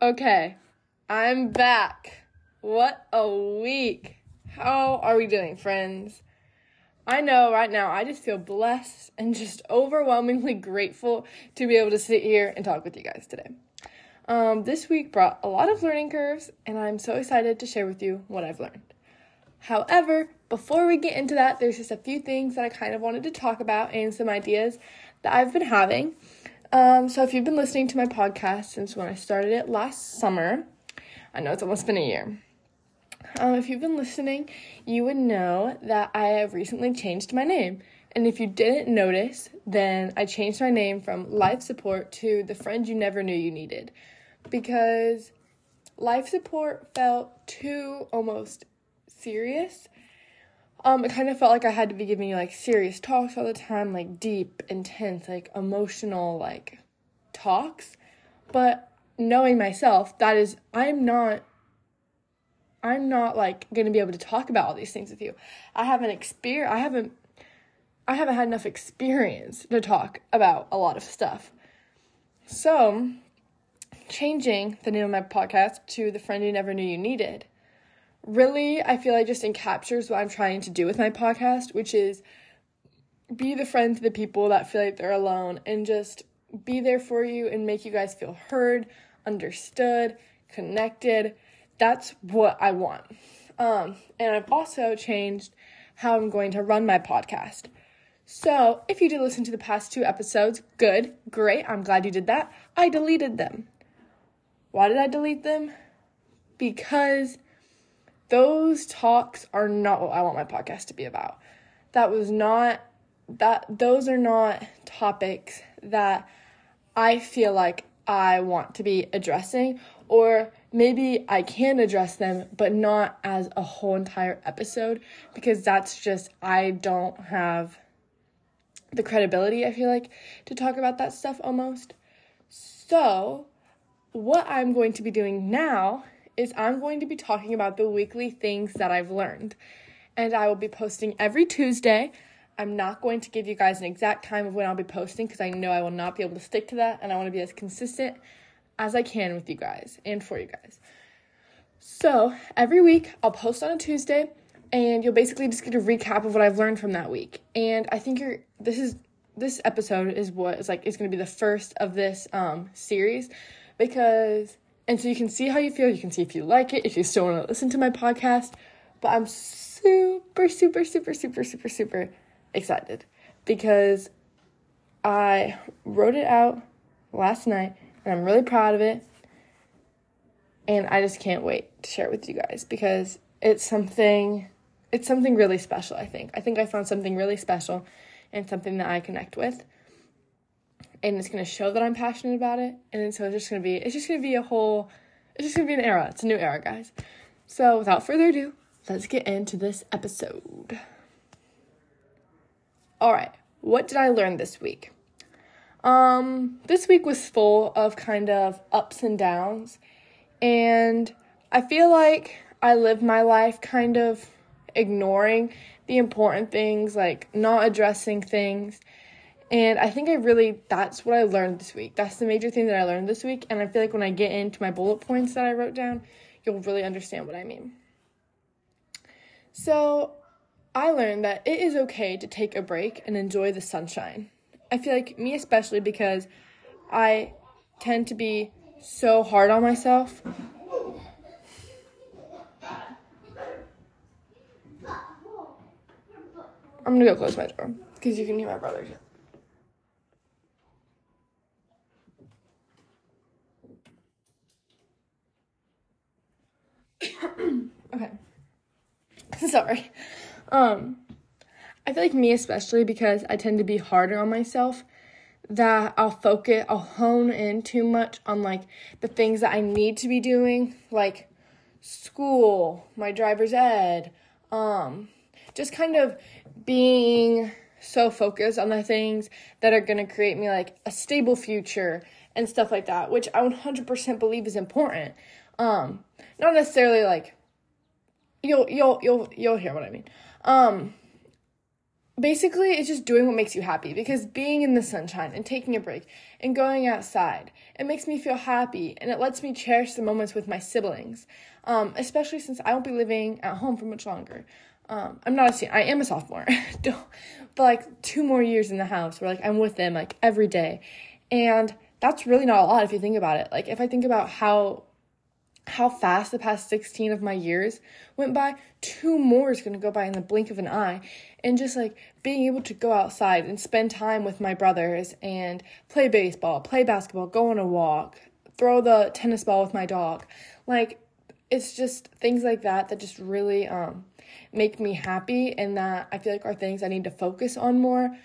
Okay, I'm back. What a week. How are we doing, friends? I know right now I just feel blessed and just overwhelmingly grateful to be able to sit here and talk with you guys today. Um, this week brought a lot of learning curves, and I'm so excited to share with you what I've learned. However, before we get into that, there's just a few things that I kind of wanted to talk about and some ideas that I've been having. Um, so, if you've been listening to my podcast since when I started it last summer, I know it's almost been a year. Um, if you've been listening, you would know that I have recently changed my name. And if you didn't notice, then I changed my name from Life Support to The Friend You Never Knew You Needed. Because life support felt too almost serious. Um, it kind of felt like I had to be giving you like serious talks all the time, like deep, intense, like emotional, like talks. But knowing myself, that is, I'm not, I'm not like gonna be able to talk about all these things with you. I haven't experience, I haven't, I haven't had enough experience to talk about a lot of stuff. So, changing the name of my podcast to The Friend You Never Knew You Needed really, I feel like just encaptures what I'm trying to do with my podcast, which is be the friend to the people that feel like they're alone and just be there for you and make you guys feel heard, understood, connected. That's what I want. Um, and I've also changed how I'm going to run my podcast. So, if you did listen to the past two episodes, good, great, I'm glad you did that. I deleted them. Why did I delete them? Because those talks are not what I want my podcast to be about. That was not that those are not topics that I feel like I want to be addressing or maybe I can address them but not as a whole entire episode because that's just I don't have the credibility I feel like to talk about that stuff almost. So, what I'm going to be doing now is I'm going to be talking about the weekly things that I've learned. And I will be posting every Tuesday. I'm not going to give you guys an exact time of when I'll be posting because I know I will not be able to stick to that. And I want to be as consistent as I can with you guys and for you guys. So every week I'll post on a Tuesday and you'll basically just get a recap of what I've learned from that week. And I think you're this is this episode is what is like is going to be the first of this um series because and so you can see how you feel. You can see if you like it, if you still want to listen to my podcast. But I'm super, super, super, super, super, super excited because I wrote it out last night and I'm really proud of it. And I just can't wait to share it with you guys because it's something it's something really special, I think. I think I found something really special and something that I connect with and it's gonna show that I'm passionate about it. And so it's just gonna be it's just gonna be a whole it's just gonna be an era. It's a new era, guys. So without further ado, let's get into this episode. Alright, what did I learn this week? Um, this week was full of kind of ups and downs, and I feel like I live my life kind of ignoring the important things, like not addressing things and I think I really, that's what I learned this week. That's the major thing that I learned this week. And I feel like when I get into my bullet points that I wrote down, you'll really understand what I mean. So I learned that it is okay to take a break and enjoy the sunshine. I feel like me, especially because I tend to be so hard on myself. I'm gonna go close my door because you can hear my brother's. Okay. Sorry. Um I feel like me especially because I tend to be harder on myself that I'll focus, I'll hone in too much on like the things that I need to be doing, like school, my driver's ed, um, just kind of being so focused on the things that are going to create me like a stable future and stuff like that, which I 100% believe is important. Um, not necessarily like you'll you'll you'll you'll hear what I mean. Um basically it's just doing what makes you happy because being in the sunshine and taking a break and going outside it makes me feel happy and it lets me cherish the moments with my siblings. Um, especially since i won't be living at home for much longer. Um, i'm not a senior i am a sophomore. But like two more years in the house where like i'm with them like every day. And that's really not a lot if you think about it. Like if i think about how how fast the past 16 of my years went by. Two more is going to go by in the blink of an eye. And just like being able to go outside and spend time with my brothers and play baseball, play basketball, go on a walk, throw the tennis ball with my dog. Like, it's just things like that that just really um, make me happy and that I feel like are things I need to focus on more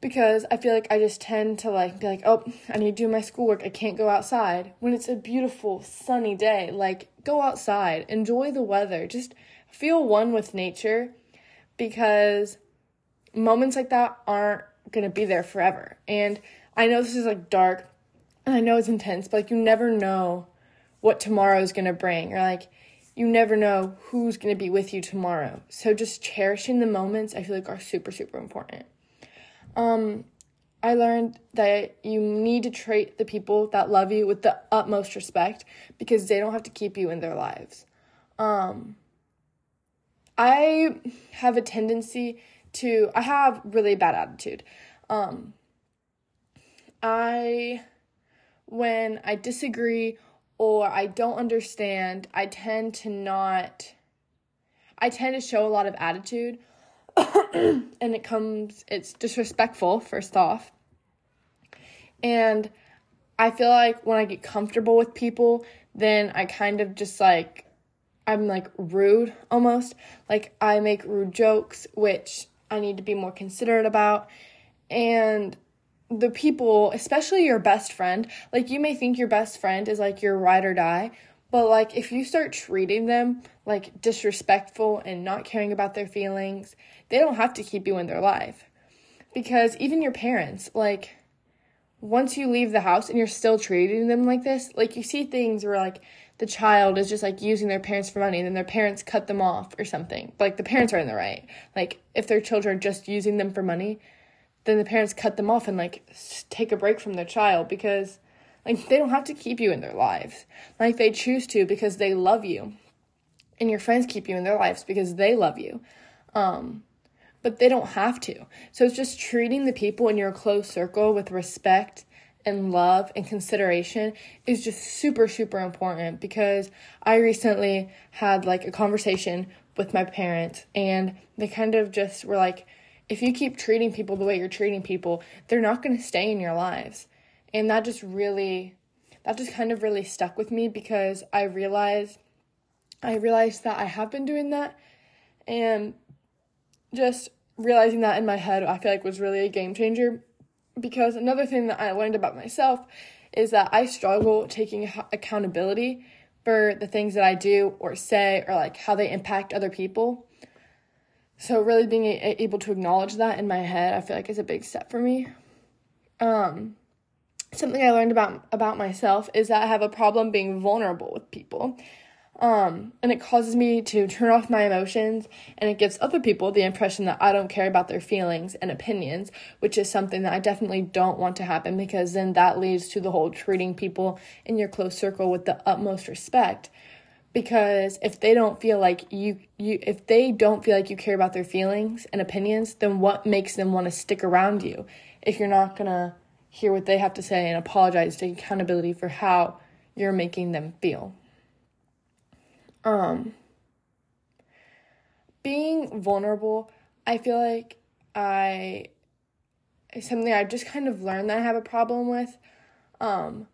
because I feel like I just tend to like be like, oh, I need to do my schoolwork. I can't go outside. When it's a beautiful sunny day, like go outside, enjoy the weather, just feel one with nature because moments like that aren't going to be there forever. And I know this is like dark and I know it's intense, but like you never know what tomorrow is going to bring or like you never know who's going to be with you tomorrow. So just cherishing the moments I feel like are super super important. Um, I learned that you need to treat the people that love you with the utmost respect because they don't have to keep you in their lives. Um, I have a tendency to, I have really bad attitude. Um, I, when I disagree or I don't understand, I tend to not, I tend to show a lot of attitude and it comes it's disrespectful first off. And i feel like when i get comfortable with people then i kind of just like i'm like rude almost. Like i make rude jokes which i need to be more considerate about. And the people especially your best friend like you may think your best friend is like your ride or die but like if you start treating them like disrespectful and not caring about their feelings, they don't have to keep you in their life. Because even your parents, like once you leave the house and you're still treating them like this, like you see things where like the child is just like using their parents for money and then their parents cut them off or something. But, like the parents are in the right. Like if their children are just using them for money, then the parents cut them off and like take a break from their child because like they don't have to keep you in their lives. Like they choose to because they love you. And your friends keep you in their lives because they love you. Um but they don't have to. So it's just treating the people in your close circle with respect and love and consideration is just super super important because I recently had like a conversation with my parents and they kind of just were like if you keep treating people the way you're treating people, they're not going to stay in your lives. And that just really that just kind of really stuck with me because I realized I realized that I have been doing that and just realizing that in my head I feel like was really a game changer because another thing that I learned about myself is that I struggle taking accountability for the things that I do or say or like how they impact other people. So really being able to acknowledge that in my head, I feel like is a big step for me. Um something I learned about about myself is that I have a problem being vulnerable with people. Um, and it causes me to turn off my emotions and it gives other people the impression that I don't care about their feelings and opinions, which is something that I definitely don't want to happen because then that leads to the whole treating people in your close circle with the utmost respect because if they don't feel like you you if they don't feel like you care about their feelings and opinions, then what makes them want to stick around you if you're not going to hear what they have to say and apologize, take accountability for how you're making them feel. Um, being vulnerable, I feel like I is something I just kind of learned that I have a problem with. Um,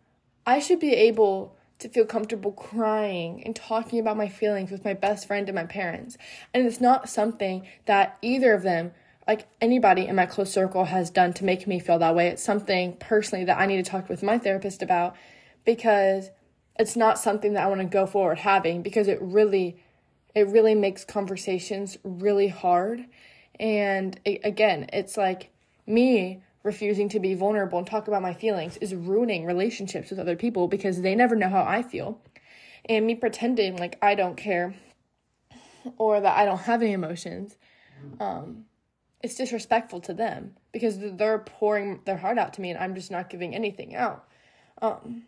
I should be able to feel comfortable crying and talking about my feelings with my best friend and my parents. And it's not something that either of them like anybody in my close circle has done to make me feel that way. It's something personally that I need to talk with my therapist about because it's not something that I want to go forward having because it really it really makes conversations really hard. And it, again, it's like me refusing to be vulnerable and talk about my feelings is ruining relationships with other people because they never know how I feel. And me pretending like I don't care or that I don't have any emotions um, it's disrespectful to them because they're pouring their heart out to me and I'm just not giving anything out. Um,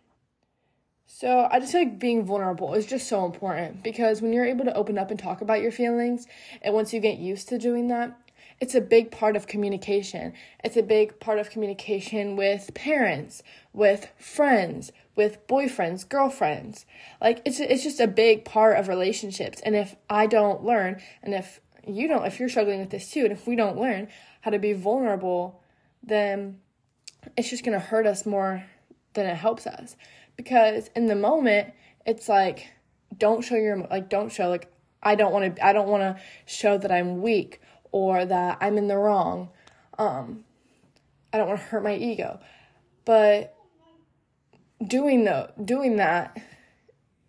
so I just feel like being vulnerable is just so important because when you're able to open up and talk about your feelings, and once you get used to doing that, it's a big part of communication. It's a big part of communication with parents, with friends, with boyfriends, girlfriends. Like it's it's just a big part of relationships. And if I don't learn and if you don't if you're struggling with this too and if we don't learn how to be vulnerable, then it's just going to hurt us more than it helps us. Because in the moment, it's like don't show your like don't show like I don't want to I don't want to show that I'm weak or that I'm in the wrong. Um, I don't want to hurt my ego. But doing the doing that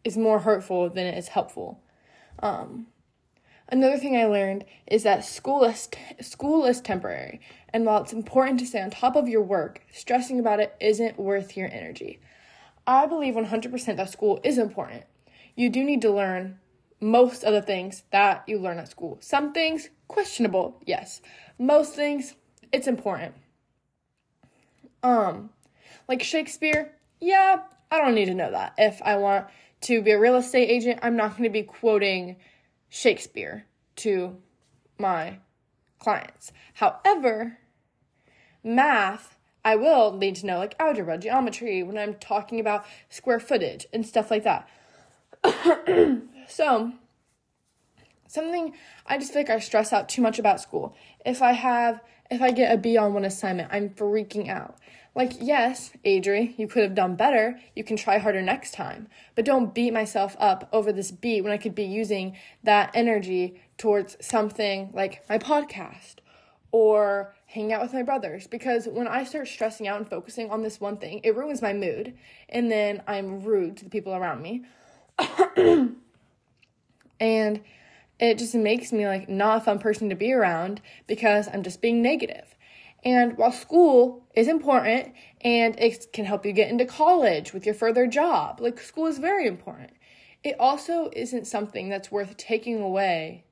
is more hurtful than it is helpful. Um, another thing I learned is that school is t- school is temporary, and while it's important to stay on top of your work, stressing about it isn't worth your energy. I believe 100% that school is important. You do need to learn most of the things that you learn at school. Some things questionable, yes. Most things it's important. Um like Shakespeare, yeah, I don't need to know that. If I want to be a real estate agent, I'm not going to be quoting Shakespeare to my clients. However, math, I will need to know like algebra, geometry when I'm talking about square footage and stuff like that. so, something I just feel like I stress out too much about school. If I have if I get a B on one assignment, I'm freaking out. Like, yes, Adri, you could have done better. You can try harder next time. But don't beat myself up over this B when I could be using that energy towards something like my podcast or hang out with my brothers. Because when I start stressing out and focusing on this one thing, it ruins my mood. And then I'm rude to the people around me. and it just makes me like not a fun person to be around because I'm just being negative. And while school is important and it can help you get into college with your further job, like school is very important, it also isn't something that's worth taking away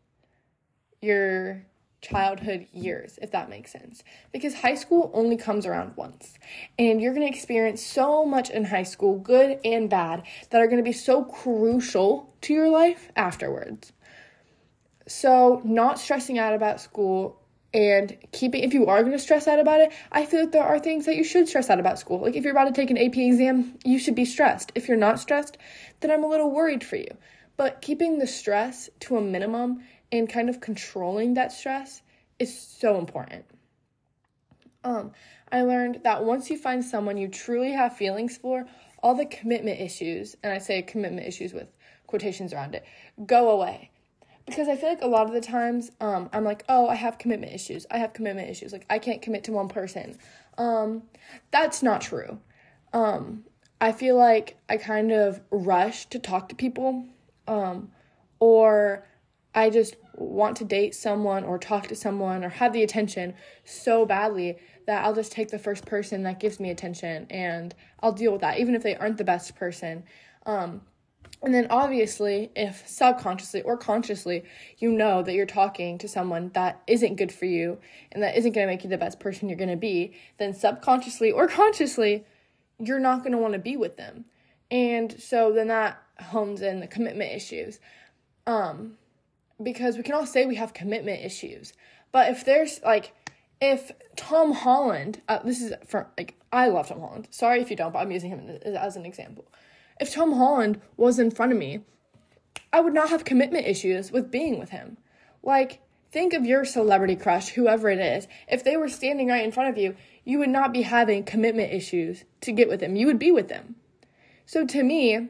your childhood years, if that makes sense. Because high school only comes around once. And you're going to experience so much in high school, good and bad, that are going to be so crucial to your life afterwards. So, not stressing out about school and keeping, if you are going to stress out about it, I feel that there are things that you should stress out about school. Like if you're about to take an AP exam, you should be stressed. If you're not stressed, then I'm a little worried for you. But keeping the stress to a minimum and kind of controlling that stress is so important. Um, I learned that once you find someone you truly have feelings for, all the commitment issues, and I say commitment issues with quotations around it, go away because I feel like a lot of the times um, I'm like, oh, I have commitment issues. I have commitment issues. Like I can't commit to one person. Um, that's not true. Um, I feel like I kind of rush to talk to people, um, or I just want to date someone or talk to someone or have the attention so badly that I'll just take the first person that gives me attention and I'll deal with that, even if they aren't the best person. Um, and then obviously, if subconsciously or consciously you know that you're talking to someone that isn't good for you and that isn't going to make you the best person you're going to be, then subconsciously or consciously, you're not going to want to be with them. And so then that hones in the commitment issues. Um, because we can all say we have commitment issues, but if there's like, if Tom Holland, uh, this is for like, I love Tom Holland. Sorry if you don't, but I'm using him as an example. If Tom Holland was in front of me, I would not have commitment issues with being with him. Like, think of your celebrity crush, whoever it is. If they were standing right in front of you, you would not be having commitment issues to get with them. You would be with them. So to me,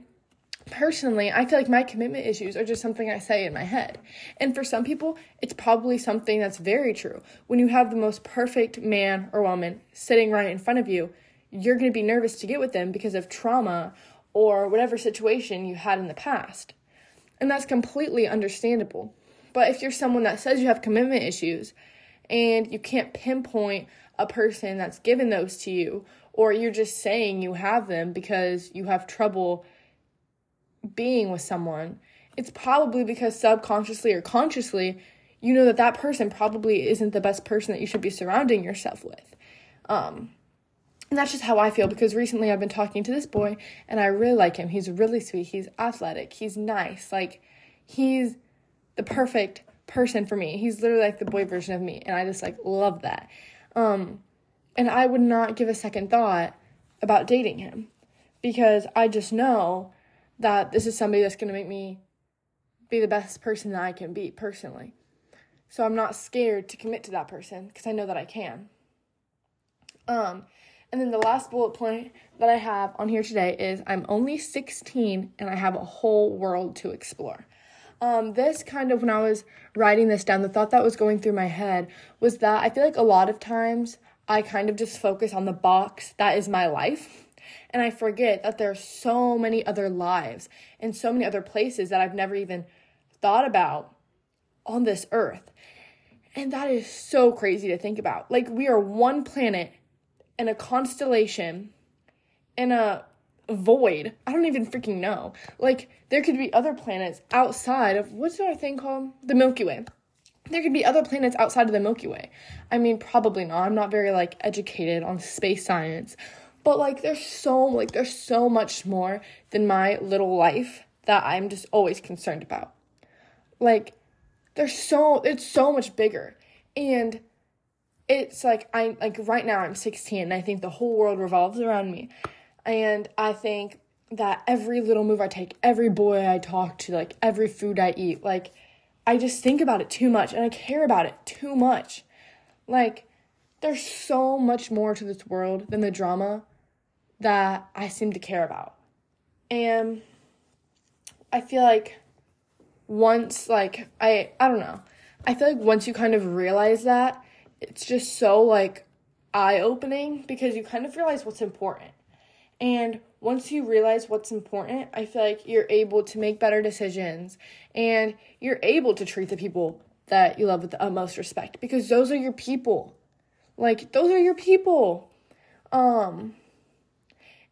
personally, I feel like my commitment issues are just something I say in my head. And for some people, it's probably something that's very true. When you have the most perfect man or woman sitting right in front of you, you're going to be nervous to get with them because of trauma or whatever situation you had in the past. And that's completely understandable. But if you're someone that says you have commitment issues and you can't pinpoint a person that's given those to you, or you're just saying you have them because you have trouble being with someone, it's probably because subconsciously or consciously you know that that person probably isn't the best person that you should be surrounding yourself with. Um, and that's just how I feel because recently I've been talking to this boy and I really like him. He's really sweet. He's athletic. He's nice. Like, he's the perfect person for me. He's literally like the boy version of me. And I just like love that. Um, and I would not give a second thought about dating him because I just know that this is somebody that's going to make me be the best person that I can be personally. So I'm not scared to commit to that person because I know that I can. Um, and then the last bullet point that I have on here today is I'm only 16 and I have a whole world to explore. Um, this kind of, when I was writing this down, the thought that was going through my head was that I feel like a lot of times I kind of just focus on the box that is my life. And I forget that there are so many other lives and so many other places that I've never even thought about on this earth. And that is so crazy to think about. Like, we are one planet in a constellation in a void. I don't even freaking know. Like, there could be other planets outside of what's our thing called? The Milky Way. There could be other planets outside of the Milky Way. I mean, probably not. I'm not very like educated on space science. But like there's so like there's so much more than my little life that I'm just always concerned about. Like there's so it's so much bigger. And it's like I like right now I'm 16 and I think the whole world revolves around me. And I think that every little move I take, every boy I talk to, like every food I eat, like I just think about it too much and I care about it too much. Like there's so much more to this world than the drama that I seem to care about. And I feel like once like I I don't know. I feel like once you kind of realize that, it's just so like eye opening because you kind of realize what's important. And once you realize what's important, I feel like you're able to make better decisions and you're able to treat the people that you love with the utmost respect because those are your people. Like those are your people. Um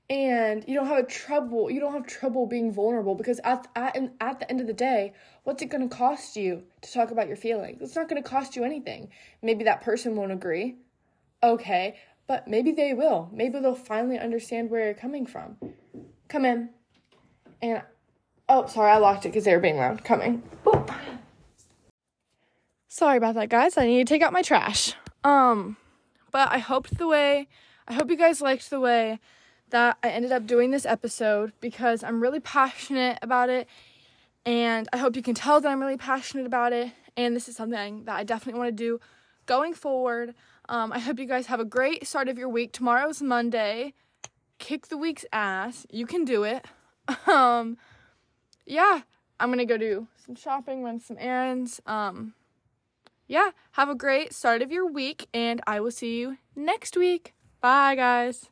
and you don't have a trouble you don't have trouble being vulnerable because at at, at the end of the day what's it going to cost you to talk about your feelings? It's not going to cost you anything. Maybe that person won't agree. Okay but maybe they will. Maybe they'll finally understand where you're coming from. Come in. And oh sorry i locked it because they were being loud. Coming sorry about that guys. I need to take out my trash. Um but i hoped the way i hope you guys liked the way that I ended up doing this episode because I'm really passionate about it. And I hope you can tell that I'm really passionate about it. And this is something that I definitely want to do going forward. Um, I hope you guys have a great start of your week. Tomorrow's Monday. Kick the week's ass. You can do it. Um, yeah, I'm gonna go do some shopping, run some errands. Um, yeah, have a great start of your week, and I will see you next week. Bye, guys.